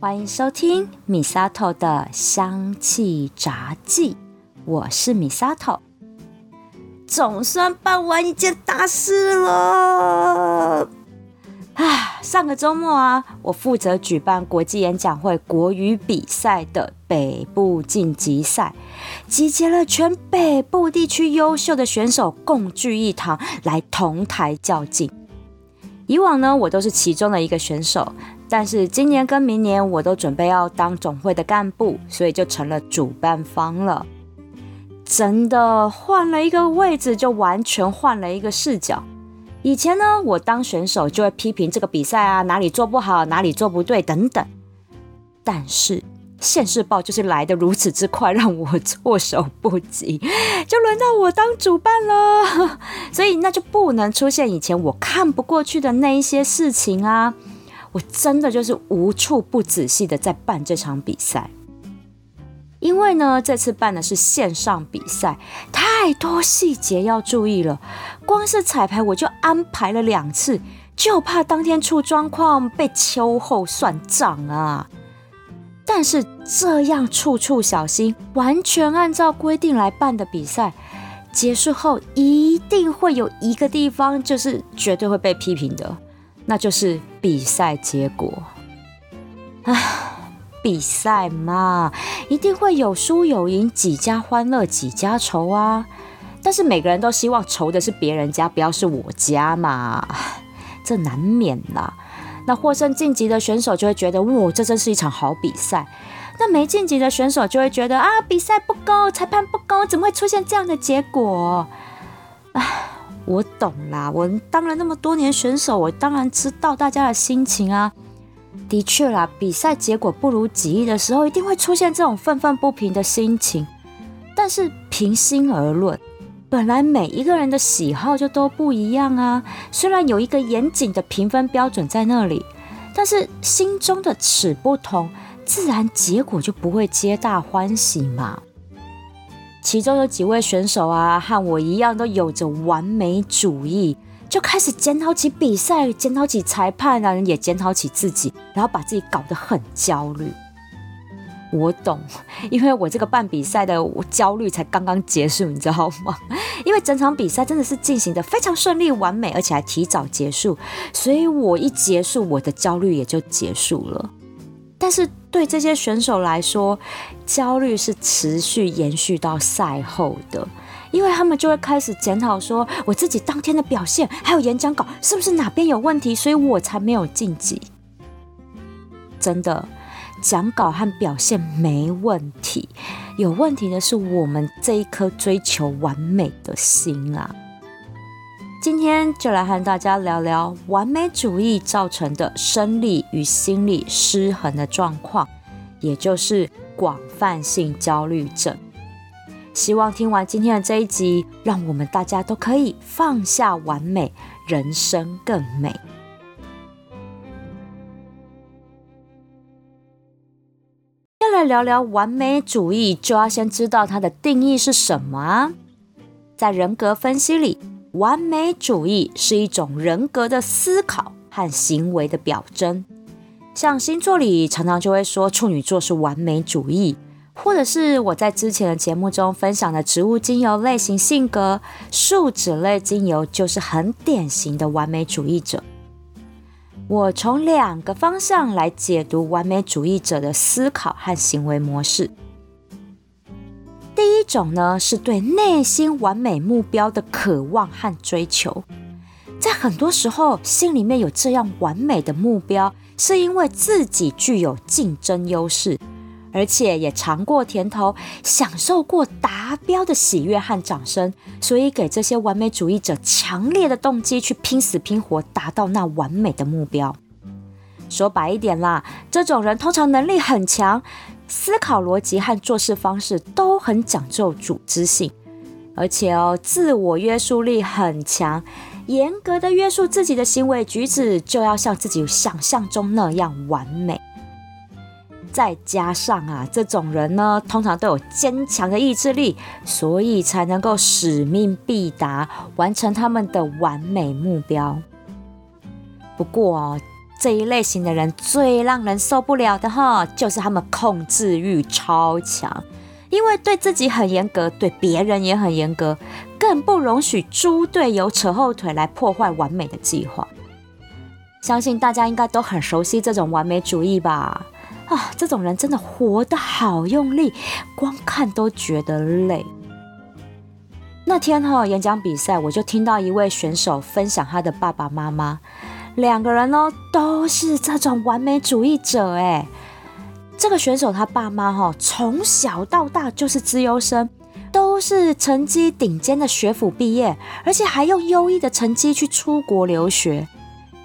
欢迎收听米沙头的香气杂记，我是米沙头。总算办完一件大事了！啊，上个周末啊，我负责举办国际演讲会国语比赛的北部晋级赛，集结了全北部地区优秀的选手共聚一堂，来同台较劲。以往呢，我都是其中的一个选手。但是今年跟明年我都准备要当总会的干部，所以就成了主办方了。真的换了一个位置，就完全换了一个视角。以前呢，我当选手就会批评这个比赛啊，哪里做不好，哪里做不对等等。但是现世报就是来的如此之快，让我措手不及，就轮到我当主办了。所以那就不能出现以前我看不过去的那一些事情啊。我真的就是无处不仔细的在办这场比赛，因为呢，这次办的是线上比赛，太多细节要注意了。光是彩排我就安排了两次，就怕当天出状况被秋后算账啊。但是这样处处小心，完全按照规定来办的比赛，结束后一定会有一个地方就是绝对会被批评的。那就是比赛结果，唉，比赛嘛，一定会有输有赢，几家欢乐几家愁啊。但是每个人都希望愁的是别人家，不要是我家嘛，这难免啦。那获胜晋级的选手就会觉得，哇，这真是一场好比赛。那没晋级的选手就会觉得，啊，比赛不公，裁判不公，怎么会出现这样的结果？唉。我懂啦，我当了那么多年选手，我当然知道大家的心情啊。的确啦，比赛结果不如己意的时候，一定会出现这种愤愤不平的心情。但是平心而论，本来每一个人的喜好就都不一样啊。虽然有一个严谨的评分标准在那里，但是心中的尺不同，自然结果就不会皆大欢喜嘛。其中有几位选手啊，和我一样都有着完美主义，就开始检讨起比赛，检讨起裁判啊，也检讨起自己，然后把自己搞得很焦虑。我懂，因为我这个办比赛的焦虑才刚刚结束，你知道吗？因为整场比赛真的是进行的非常顺利、完美，而且还提早结束，所以我一结束，我的焦虑也就结束了。但是对这些选手来说，焦虑是持续延续到赛后的，因为他们就会开始检讨说，我自己当天的表现还有演讲稿是不是哪边有问题，所以我才没有晋级。真的，讲稿和表现没问题，有问题的是我们这一颗追求完美的心啊。今天就来和大家聊聊完美主义造成的生理与心理失衡的状况，也就是广泛性焦虑症。希望听完今天的这一集，让我们大家都可以放下完美，人生更美。要来聊聊完美主义，就要先知道它的定义是什么啊？在人格分析里。完美主义是一种人格的思考和行为的表征，像星座里常常就会说处女座是完美主义，或者是我在之前的节目中分享的植物精油类型性格，树脂类精油就是很典型的完美主义者。我从两个方向来解读完美主义者的思考和行为模式。第一种呢，是对内心完美目标的渴望和追求，在很多时候，心里面有这样完美的目标，是因为自己具有竞争优势，而且也尝过甜头，享受过达标的喜悦和掌声，所以给这些完美主义者强烈的动机去拼死拼活达到那完美的目标。说白一点啦，这种人通常能力很强。思考逻辑和做事方式都很讲究组织性，而且哦，自我约束力很强，严格的约束自己的行为举止，就要像自己想象中那样完美。再加上啊，这种人呢，通常都有坚强的意志力，所以才能够使命必达，完成他们的完美目标。不过哦。这一类型的人最让人受不了的哈，就是他们控制欲超强，因为对自己很严格，对别人也很严格，更不容许猪队友扯后腿来破坏完美的计划。相信大家应该都很熟悉这种完美主义吧？啊，这种人真的活得好用力，光看都觉得累。那天哈演讲比赛，我就听到一位选手分享他的爸爸妈妈，两个人呢都是这种完美主义者哎。这个选手他爸妈哈从小到大就是资优生，都是成绩顶尖的学府毕业，而且还用优异的成绩去出国留学，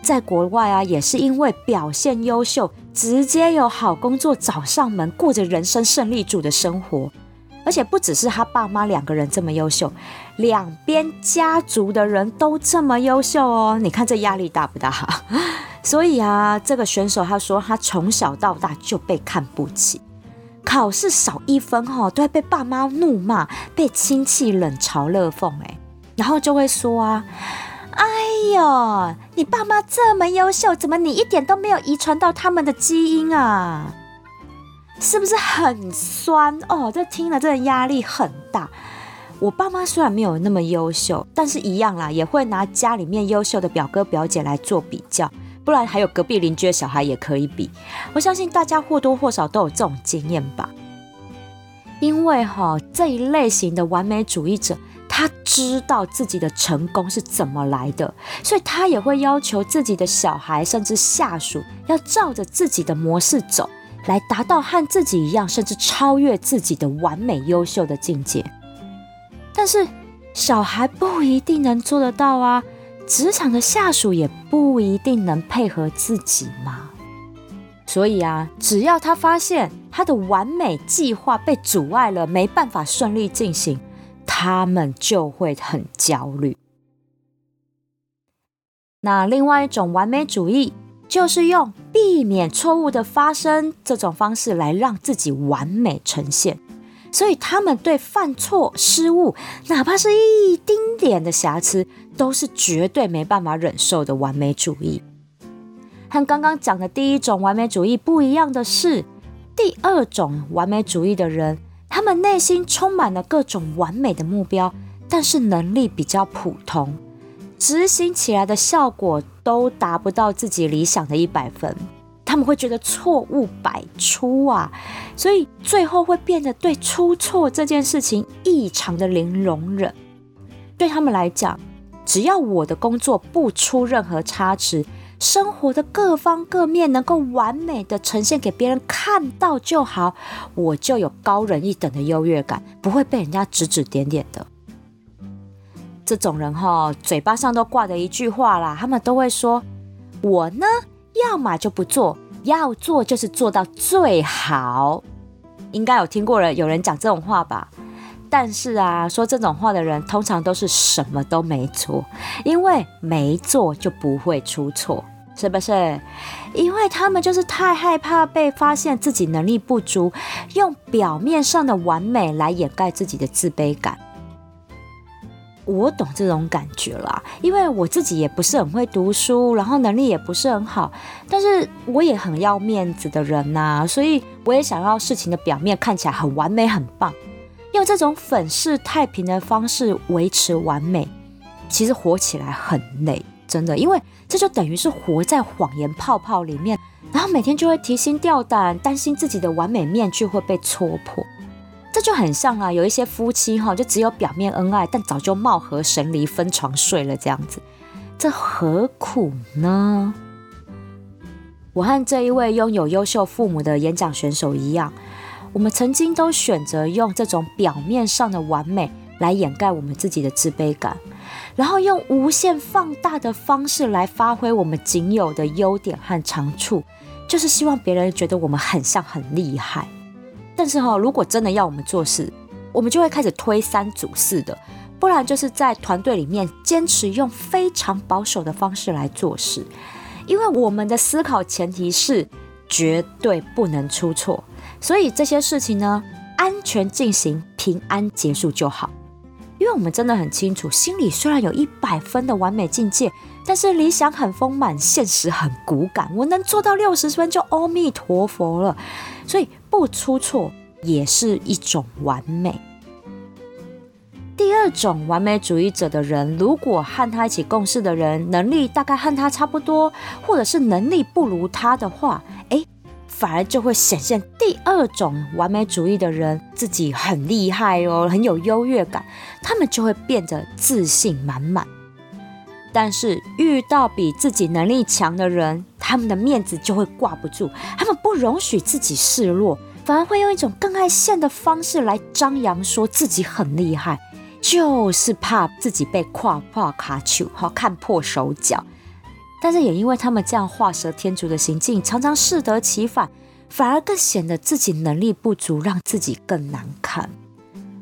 在国外啊也是因为表现优秀，直接有好工作找上门，过着人生胜利组的生活。而且不只是他爸妈两个人这么优秀，两边家族的人都这么优秀哦。你看这压力大不大？所以啊，这个选手他说他从小到大就被看不起，考试少一分哈都会被爸妈怒骂，被亲戚冷嘲热讽哎，然后就会说啊，哎呦，你爸妈这么优秀，怎么你一点都没有遗传到他们的基因啊？是不是很酸哦？这听了真的压力很大。我爸妈虽然没有那么优秀，但是一样啦，也会拿家里面优秀的表哥表姐来做比较，不然还有隔壁邻居的小孩也可以比。我相信大家或多或少都有这种经验吧。因为哈这一类型的完美主义者，他知道自己的成功是怎么来的，所以他也会要求自己的小孩甚至下属要照着自己的模式走。来达到和自己一样，甚至超越自己的完美优秀的境界。但是小孩不一定能做得到啊，职场的下属也不一定能配合自己嘛。所以啊，只要他发现他的完美计划被阻碍了，没办法顺利进行，他们就会很焦虑。那另外一种完美主义。就是用避免错误的发生这种方式来让自己完美呈现，所以他们对犯错失误，哪怕是一丁点的瑕疵，都是绝对没办法忍受的完美主义。和刚刚讲的第一种完美主义不一样的是，第二种完美主义的人，他们内心充满了各种完美的目标，但是能力比较普通。执行起来的效果都达不到自己理想的一百分，他们会觉得错误百出啊，所以最后会变得对出错这件事情异常的零容忍。对他们来讲，只要我的工作不出任何差池，生活的各方各面能够完美的呈现给别人看到就好，我就有高人一等的优越感，不会被人家指指点点的。这种人哈，嘴巴上都挂着一句话啦，他们都会说：“我呢，要么就不做，要做就是做到最好。”应该有听过人有人讲这种话吧？但是啊，说这种话的人通常都是什么都没做，因为没做就不会出错，是不是？因为他们就是太害怕被发现自己能力不足，用表面上的完美来掩盖自己的自卑感。我懂这种感觉啦，因为我自己也不是很会读书，然后能力也不是很好，但是我也很要面子的人呐，所以我也想要事情的表面看起来很完美、很棒，用这种粉饰太平的方式维持完美，其实活起来很累，真的，因为这就等于是活在谎言泡泡里面，然后每天就会提心吊胆，担心自己的完美面具会被戳破。这就很像啊，有一些夫妻哈，就只有表面恩爱，但早就貌合神离，分床睡了这样子，这何苦呢？我和这一位拥有优秀父母的演讲选手一样，我们曾经都选择用这种表面上的完美来掩盖我们自己的自卑感，然后用无限放大的方式来发挥我们仅有的优点和长处，就是希望别人觉得我们很像很厉害。但是哈，如果真的要我们做事，我们就会开始推三阻四的，不然就是在团队里面坚持用非常保守的方式来做事，因为我们的思考前提是绝对不能出错，所以这些事情呢，安全进行、平安结束就好。因为我们真的很清楚，心里虽然有一百分的完美境界，但是理想很丰满，现实很骨感。我能做到六十分就阿弥陀佛了，所以不出错也是一种完美。第二种完美主义者的人，如果和他一起共事的人能力大概和他差不多，或者是能力不如他的话，诶，反而就会显现第二种完美主义的人自己很厉害哦，很有优越感，他们就会变得自信满满。但是遇到比自己能力强的人，他们的面子就会挂不住，他们不容许自己示弱，反而会用一种更爱现的方式来张扬，说自己很厉害，就是怕自己被跨跨卡丘好看破手脚。但是也因为他们这样画蛇添足的行径，常常适得其反，反而更显得自己能力不足，让自己更难看。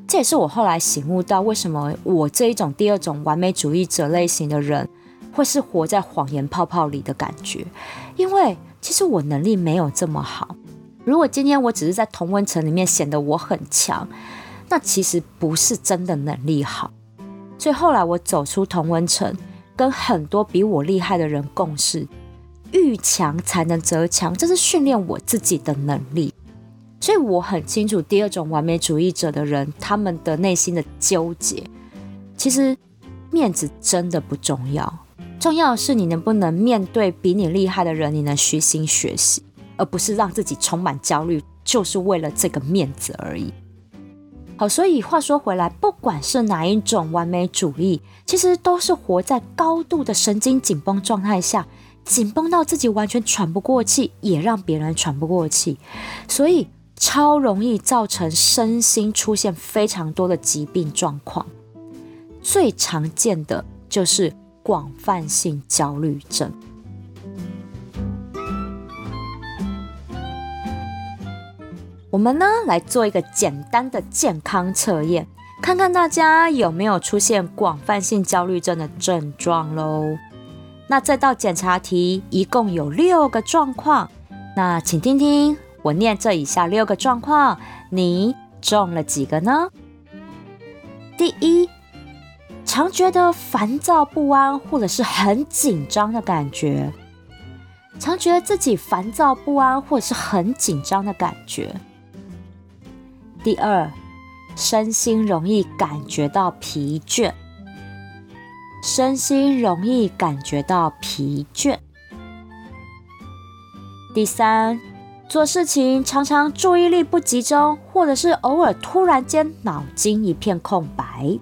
这也是我后来醒悟到，为什么我这一种第二种完美主义者类型的人，会是活在谎言泡泡里的感觉。因为其实我能力没有这么好。如果今天我只是在同温层里面显得我很强，那其实不是真的能力好。所以后来我走出同温层。跟很多比我厉害的人共事，遇强才能则强，这是训练我自己的能力。所以我很清楚第二种完美主义者的人，他们的内心的纠结。其实面子真的不重要，重要的是你能不能面对比你厉害的人，你能虚心学习，而不是让自己充满焦虑，就是为了这个面子而已。好，所以话说回来，不管是哪一种完美主义，其实都是活在高度的神经紧绷状态下，紧绷到自己完全喘不过气，也让别人喘不过气，所以超容易造成身心出现非常多的疾病状况。最常见的就是广泛性焦虑症。我们呢来做一个简单的健康测验，看看大家有没有出现广泛性焦虑症的症状喽。那这道检查题一共有六个状况，那请听听我念这以下六个状况，你中了几个呢？第一，常觉得烦躁不安或者是很紧张的感觉，常觉得自己烦躁不安或者是很紧张的感觉。第二，身心容易感觉到疲倦，身心容易感觉到疲倦。第三，做事情常常注意力不集中，或者是偶尔突然间脑筋一片空白。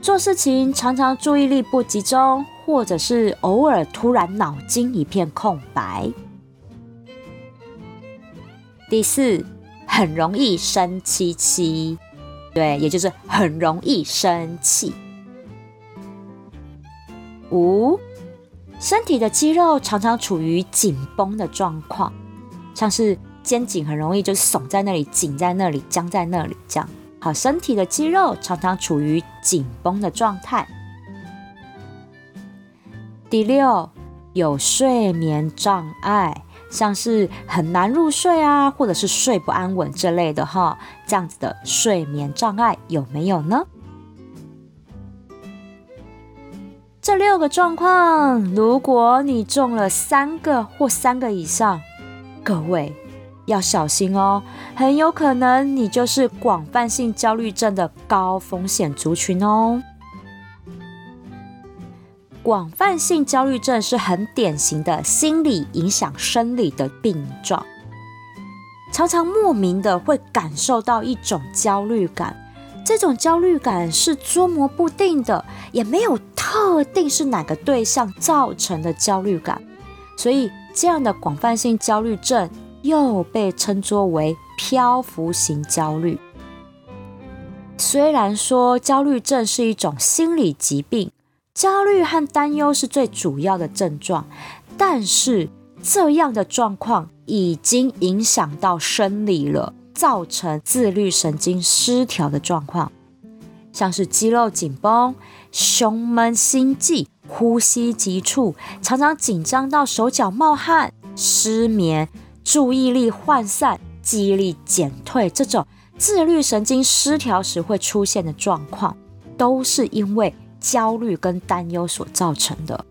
做事情常常注意力不集中，或者是偶尔突然脑筋一片空白。第四。很容易生气气，对，也就是很容易生气。五，身体的肌肉常常处于紧绷的状况，像是肩颈很容易就耸在那里、紧在那里、僵在那里这样。好，身体的肌肉常常处于紧绷的状态。第六，有睡眠障碍。像是很难入睡啊，或者是睡不安稳这类的哈，这样子的睡眠障碍有没有呢？这六个状况，如果你中了三个或三个以上，各位要小心哦，很有可能你就是广泛性焦虑症的高风险族群哦。广泛性焦虑症是很典型的心理影响生理的病状，常常莫名的会感受到一种焦虑感，这种焦虑感是捉摸不定的，也没有特定是哪个对象造成的焦虑感，所以这样的广泛性焦虑症又被称作为漂浮型焦虑。虽然说焦虑症是一种心理疾病。焦虑和担忧是最主要的症状，但是这样的状况已经影响到生理了，造成自律神经失调的状况，像是肌肉紧绷、胸闷心悸、呼吸急促、常常紧张到手脚冒汗、失眠、注意力涣散、记忆力减退这种自律神经失调时会出现的状况，都是因为焦虑跟担忧所造成的。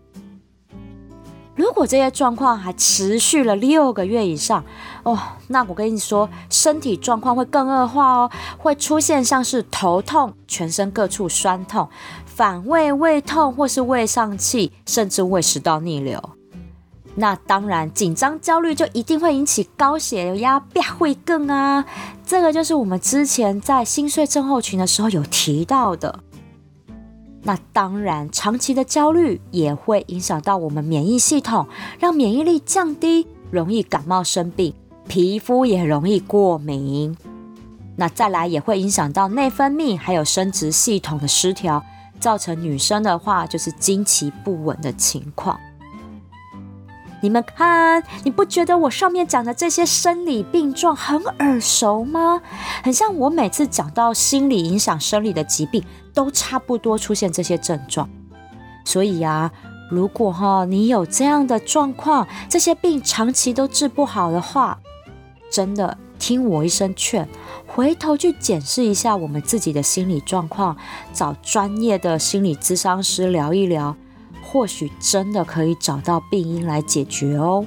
如果这些状况还持续了六个月以上，哦，那我跟你说，身体状况会更恶化哦，会出现像是头痛、全身各处酸痛、反胃、胃痛，或是胃上气，甚至胃食道逆流。那当然，紧张、焦虑就一定会引起高血压、会更啊。这个就是我们之前在心碎症候群的时候有提到的。那当然，长期的焦虑也会影响到我们免疫系统，让免疫力降低，容易感冒生病，皮肤也容易过敏。那再来也会影响到内分泌，还有生殖系统的失调，造成女生的话就是经期不稳的情况。你们看，你不觉得我上面讲的这些生理病状很耳熟吗？很像我每次讲到心理影响生理的疾病，都差不多出现这些症状。所以啊，如果哈你有这样的状况，这些病长期都治不好的话，真的听我一声劝，回头去检视一下我们自己的心理状况，找专业的心理咨商师聊一聊。或许真的可以找到病因来解决哦。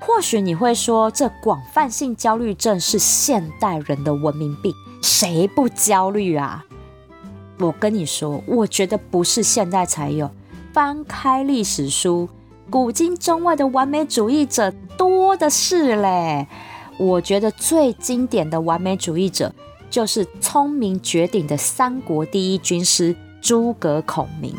或许你会说，这广泛性焦虑症是现代人的文明病，谁不焦虑啊？我跟你说，我觉得不是现代才有。翻开历史书，古今中外的完美主义者多的是嘞。我觉得最经典的完美主义者，就是聪明绝顶的三国第一军师。诸葛孔明，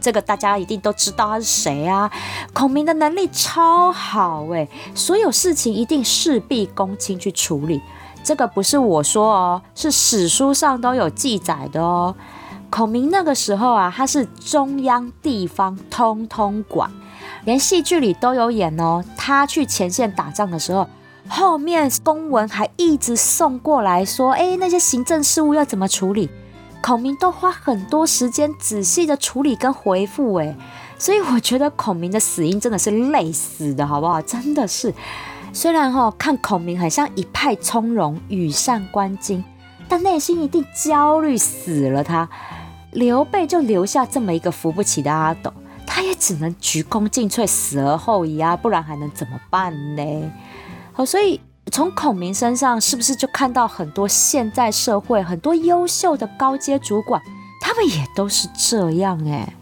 这个大家一定都知道他是谁啊？孔明的能力超好诶，所有事情一定事必躬亲去处理。这个不是我说哦，是史书上都有记载的哦。孔明那个时候啊，他是中央地方通通管，连戏剧里都有演哦。他去前线打仗的时候，后面公文还一直送过来说，哎，那些行政事务要怎么处理？孔明都花很多时间仔细的处理跟回复，哎，所以我觉得孔明的死因真的是累死的，好不好？真的是，虽然哈看孔明很像一派从容、羽扇纶巾，但内心一定焦虑死了。他刘备就留下这么一个扶不起的阿斗，他也只能鞠躬尽瘁，死而后已啊，不然还能怎么办呢？好，所以。从孔明身上是不是就看到很多现在社会很多优秀的高阶主管，他们也都是这样哎，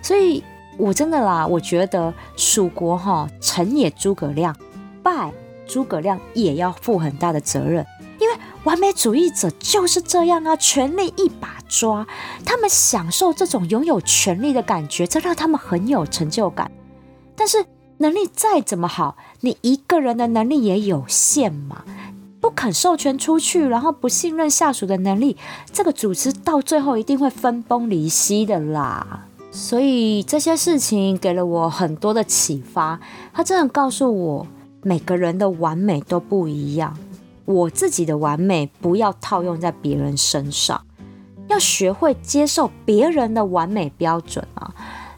所以我真的啦，我觉得蜀国哈成也诸葛亮，败诸葛亮也要负很大的责任，因为完美主义者就是这样啊，权力一把抓，他们享受这种拥有权力的感觉，这让他们很有成就感，但是。能力再怎么好，你一个人的能力也有限嘛，不肯授权出去，然后不信任下属的能力，这个组织到最后一定会分崩离析的啦。所以这些事情给了我很多的启发，他真的告诉我，每个人的完美都不一样，我自己的完美不要套用在别人身上，要学会接受别人的完美标准啊。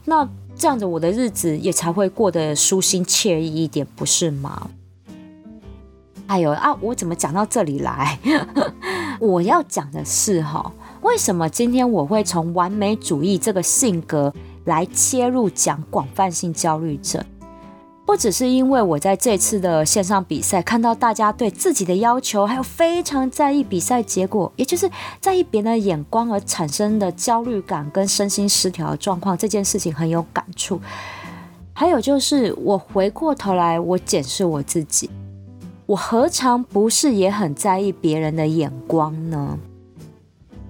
那。这样子，我的日子也才会过得舒心惬意一点，不是吗？哎呦啊，我怎么讲到这里来？我要讲的是哈，为什么今天我会从完美主义这个性格来切入讲广泛性焦虑症？不只是因为我在这次的线上比赛看到大家对自己的要求，还有非常在意比赛结果，也就是在意别人的眼光而产生的焦虑感跟身心失调的状况，这件事情很有感触。还有就是我回过头来，我检视我自己，我何尝不是也很在意别人的眼光呢？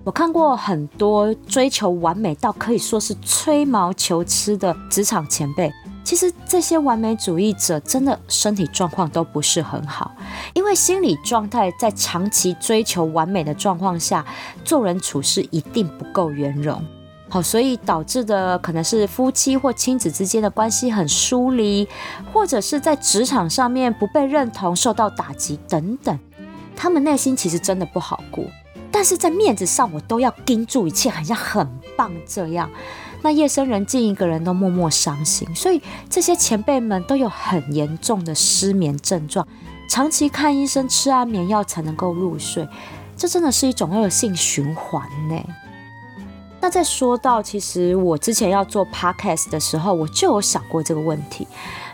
我看过很多追求完美到可以说是吹毛求疵的职场前辈。其实这些完美主义者真的身体状况都不是很好，因为心理状态在长期追求完美的状况下，做人处事一定不够圆融。好，所以导致的可能是夫妻或亲子之间的关系很疏离，或者是在职场上面不被认同、受到打击等等。他们内心其实真的不好过，但是在面子上我都要盯住一切，好像很棒这样。那夜深人静，一个人都默默伤心，所以这些前辈们都有很严重的失眠症状，长期看医生、吃安眠药才能够入睡，这真的是一种恶性循环呢。那再说到，其实我之前要做 podcast 的时候，我就有想过这个问题，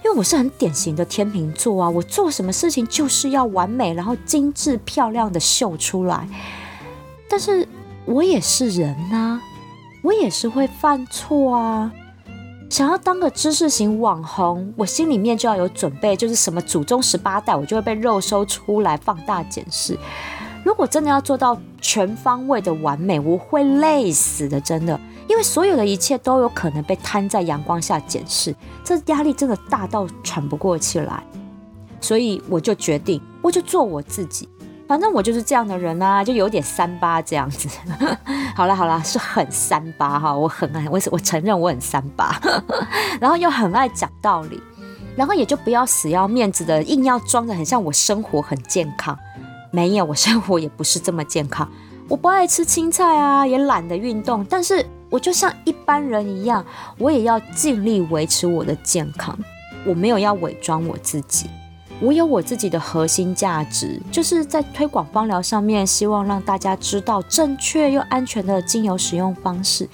因为我是很典型的天秤座啊，我做什么事情就是要完美，然后精致漂亮的秀出来。但是我也是人呐，我也是会犯错啊。想要当个知识型网红，我心里面就要有准备，就是什么祖宗十八代，我就会被肉搜出来放大检视。如果真的要做到全方位的完美，我会累死的，真的，因为所有的一切都有可能被摊在阳光下检视，这压力真的大到喘不过气来。所以我就决定，我就做我自己，反正我就是这样的人啊，就有点三八这样子。好了好了，是很三八哈，我很爱，我我承认我很三八，然后又很爱讲道理，然后也就不要死要面子的，硬要装的很像我生活很健康。没有，我生活也不是这么健康。我不爱吃青菜啊，也懒得运动。但是我就像一般人一样，我也要尽力维持我的健康。我没有要伪装我自己，我有我自己的核心价值，就是在推广芳疗上面，希望让大家知道正确又安全的精油使用方式。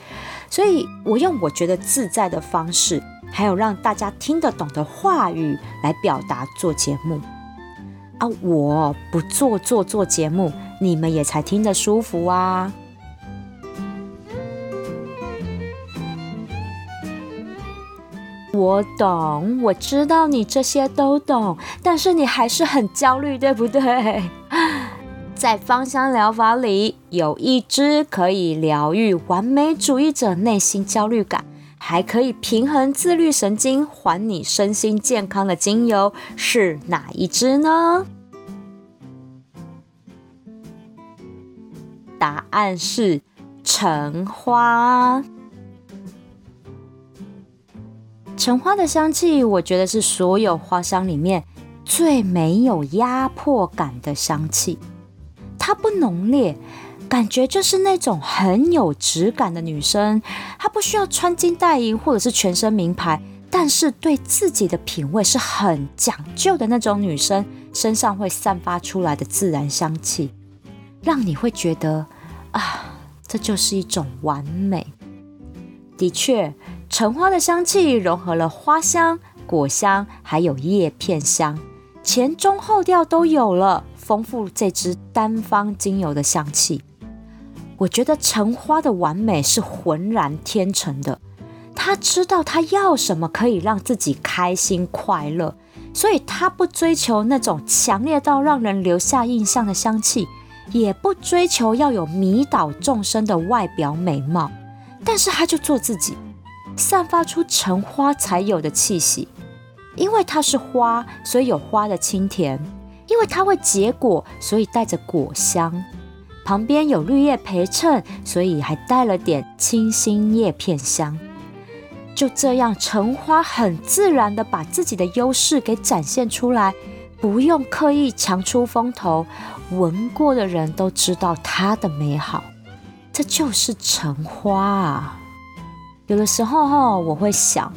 所以我用我觉得自在的方式，还有让大家听得懂的话语来表达做节目。啊！我不做做做节目，你们也才听得舒服啊！我懂，我知道你这些都懂，但是你还是很焦虑，对不对？在芳香疗法里，有一支可以疗愈完美主义者内心焦虑感，还可以平衡自律神经，还你身心健康的精油是哪一支呢？答案是橙花。橙花的香气，我觉得是所有花香里面最没有压迫感的香气。它不浓烈，感觉就是那种很有质感的女生。她不需要穿金戴银或者是全身名牌，但是对自己的品味是很讲究的那种女生，身上会散发出来的自然香气，让你会觉得。啊，这就是一种完美。的确，橙花的香气融合了花香、果香，还有叶片香，前中后调都有了，丰富这支单方精油的香气。我觉得橙花的完美是浑然天成的，他知道他要什么可以让自己开心快乐，所以他不追求那种强烈到让人留下印象的香气。也不追求要有迷倒众生的外表美貌，但是他就做自己，散发出橙花才有的气息。因为它是花，所以有花的清甜；因为它会结果，所以带着果香。旁边有绿叶陪衬，所以还带了点清新叶片香。就这样，橙花很自然的把自己的优势给展现出来，不用刻意强出风头。闻过的人都知道它的美好，这就是橙花啊。有的时候哈，我会想，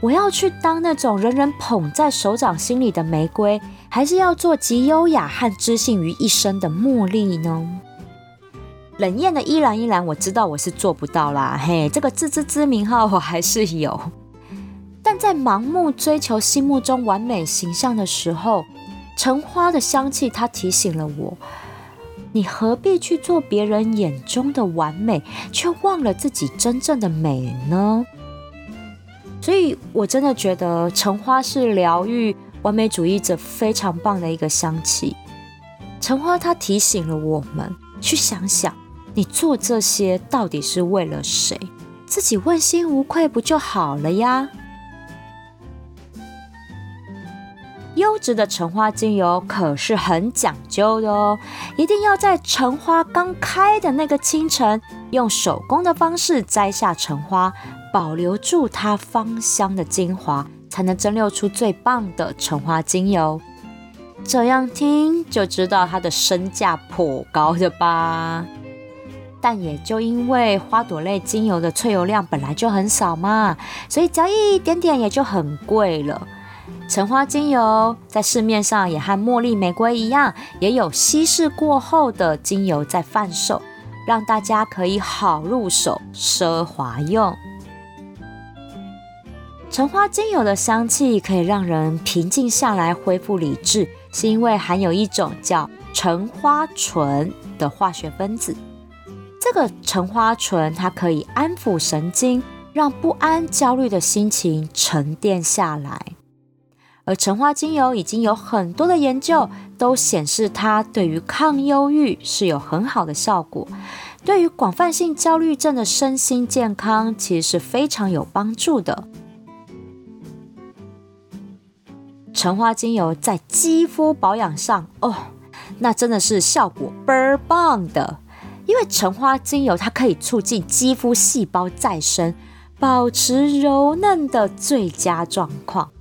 我要去当那种人人捧在手掌心里的玫瑰，还是要做集优雅和知性于一身的茉莉呢？冷艳的依兰依兰，我知道我是做不到啦。嘿，这个自知之明哈，我还是有。但在盲目追求心目中完美形象的时候，橙花的香气，它提醒了我：你何必去做别人眼中的完美，却忘了自己真正的美呢？所以，我真的觉得橙花是疗愈完美主义者非常棒的一个香气。橙花它提醒了我们，去想想你做这些到底是为了谁，自己问心无愧不就好了呀？优质的橙花精油可是很讲究的哦，一定要在橙花刚开的那个清晨，用手工的方式摘下橙花，保留住它芳香的精华，才能蒸馏出最棒的橙花精油。这样听就知道它的身价颇高的吧？但也就因为花朵类精油的萃油量本来就很少嘛，所以只要一点点也就很贵了。橙花精油在市面上也和茉莉玫瑰一样，也有稀释过后的精油在贩售，让大家可以好入手，奢华用。橙花精油的香气可以让人平静下来，恢复理智，是因为含有一种叫橙花醇的化学分子。这个橙花醇它可以安抚神经，让不安、焦虑的心情沉淀下来。而橙花精油已经有很多的研究都显示，它对于抗忧郁是有很好的效果，对于广泛性焦虑症的身心健康其实是非常有帮助的。橙花精油在肌肤保养上，哦，那真的是效果倍儿棒的，因为橙花精油它可以促进肌肤细胞再生，保持柔嫩的最佳状况。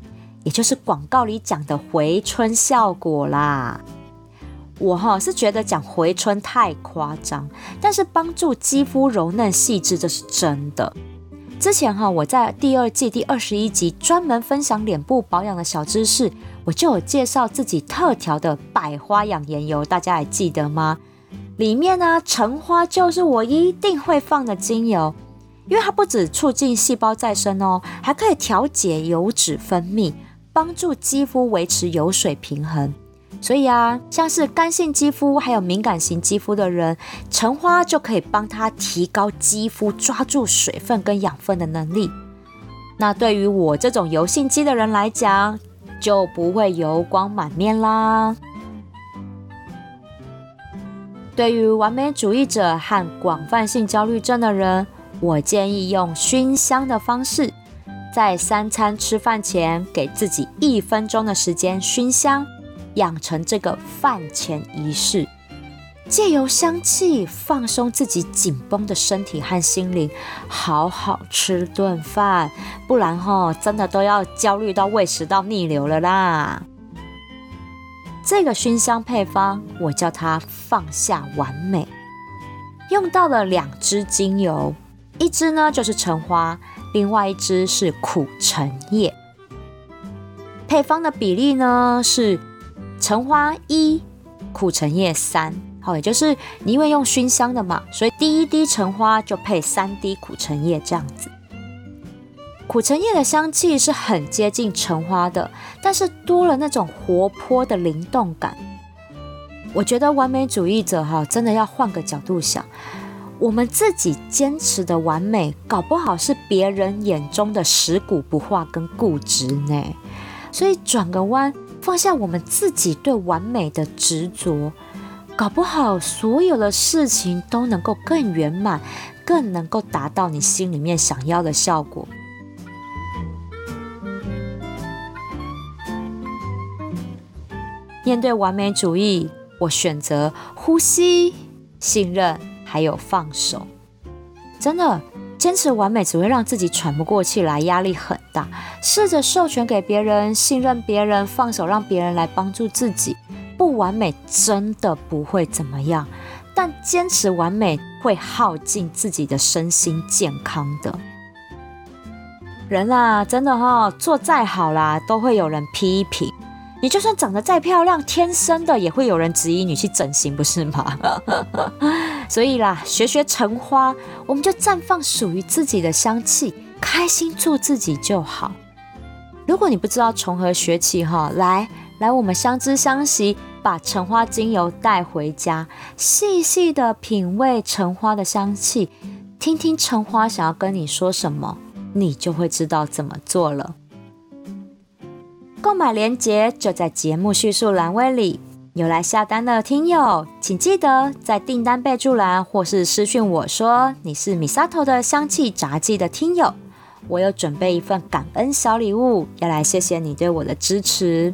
也就是广告里讲的回春效果啦。我哈是觉得讲回春太夸张，但是帮助肌肤柔嫩细致这是真的。之前哈我在第二季第二十一集专门分享脸部保养的小知识，我就有介绍自己特调的百花养颜油，大家还记得吗？里面呢橙花就是我一定会放的精油，因为它不止促进细胞再生哦，还可以调节油脂分泌。帮助肌肤维持油水平衡，所以啊，像是干性肌肤还有敏感型肌肤的人，橙花就可以帮他提高肌肤抓住水分跟养分的能力。那对于我这种油性肌的人来讲，就不会油光满面啦。对于完美主义者和广泛性焦虑症的人，我建议用熏香的方式。在三餐吃饭前，给自己一分钟的时间熏香，养成这个饭前仪式，借由香气放松自己紧绷的身体和心灵，好好吃顿饭，不然哈，真的都要焦虑到胃食道逆流了啦。这个熏香配方，我叫它放下完美，用到了两支精油，一支呢就是橙花。另外一支是苦橙叶，配方的比例呢是橙花一，苦橙叶三。好，也就是你因为用熏香的嘛，所以第一滴橙花就配三滴苦橙叶这样子。苦橙叶的香气是很接近橙花的，但是多了那种活泼的灵动感。我觉得完美主义者哈，真的要换个角度想。我们自己坚持的完美，搞不好是别人眼中的蚀骨不化跟固执呢。所以转个弯，放下我们自己对完美的执着，搞不好所有的事情都能够更圆满，更能够达到你心里面想要的效果。面对完美主义，我选择呼吸，信任。还有放手，真的坚持完美只会让自己喘不过气来，压力很大。试着授权给别人，信任别人，放手让别人来帮助自己。不完美真的不会怎么样，但坚持完美会耗尽自己的身心健康的。人啊，真的哈，做再好啦，都会有人批评。你就算长得再漂亮，天生的也会有人质疑你去整形，不是吗？所以啦，学学橙花，我们就绽放属于自己的香气，开心做自己就好。如果你不知道从何学起哈，来来，我们相知相惜，把橙花精油带回家，细细的品味橙花的香气，听听橙花想要跟你说什么，你就会知道怎么做了。购买链接就在节目叙述栏位里。有来下单的听友，请记得在订单备注栏或是私讯我说你是米萨头的香气杂技的听友，我有准备一份感恩小礼物，要来谢谢你对我的支持。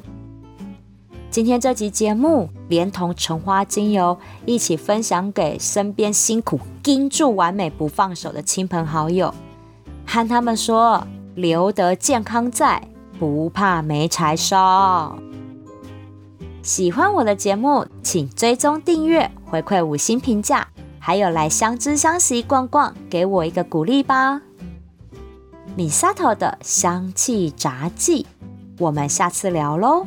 今天这集节目连同橙花精油一起分享给身边辛苦盯住完美不放手的亲朋好友，和他们说留得健康在。不怕没柴烧。喜欢我的节目，请追踪订阅，回馈五星评价，还有来相知相惜逛逛，给我一个鼓励吧。米萨头的香气杂技，我们下次聊喽。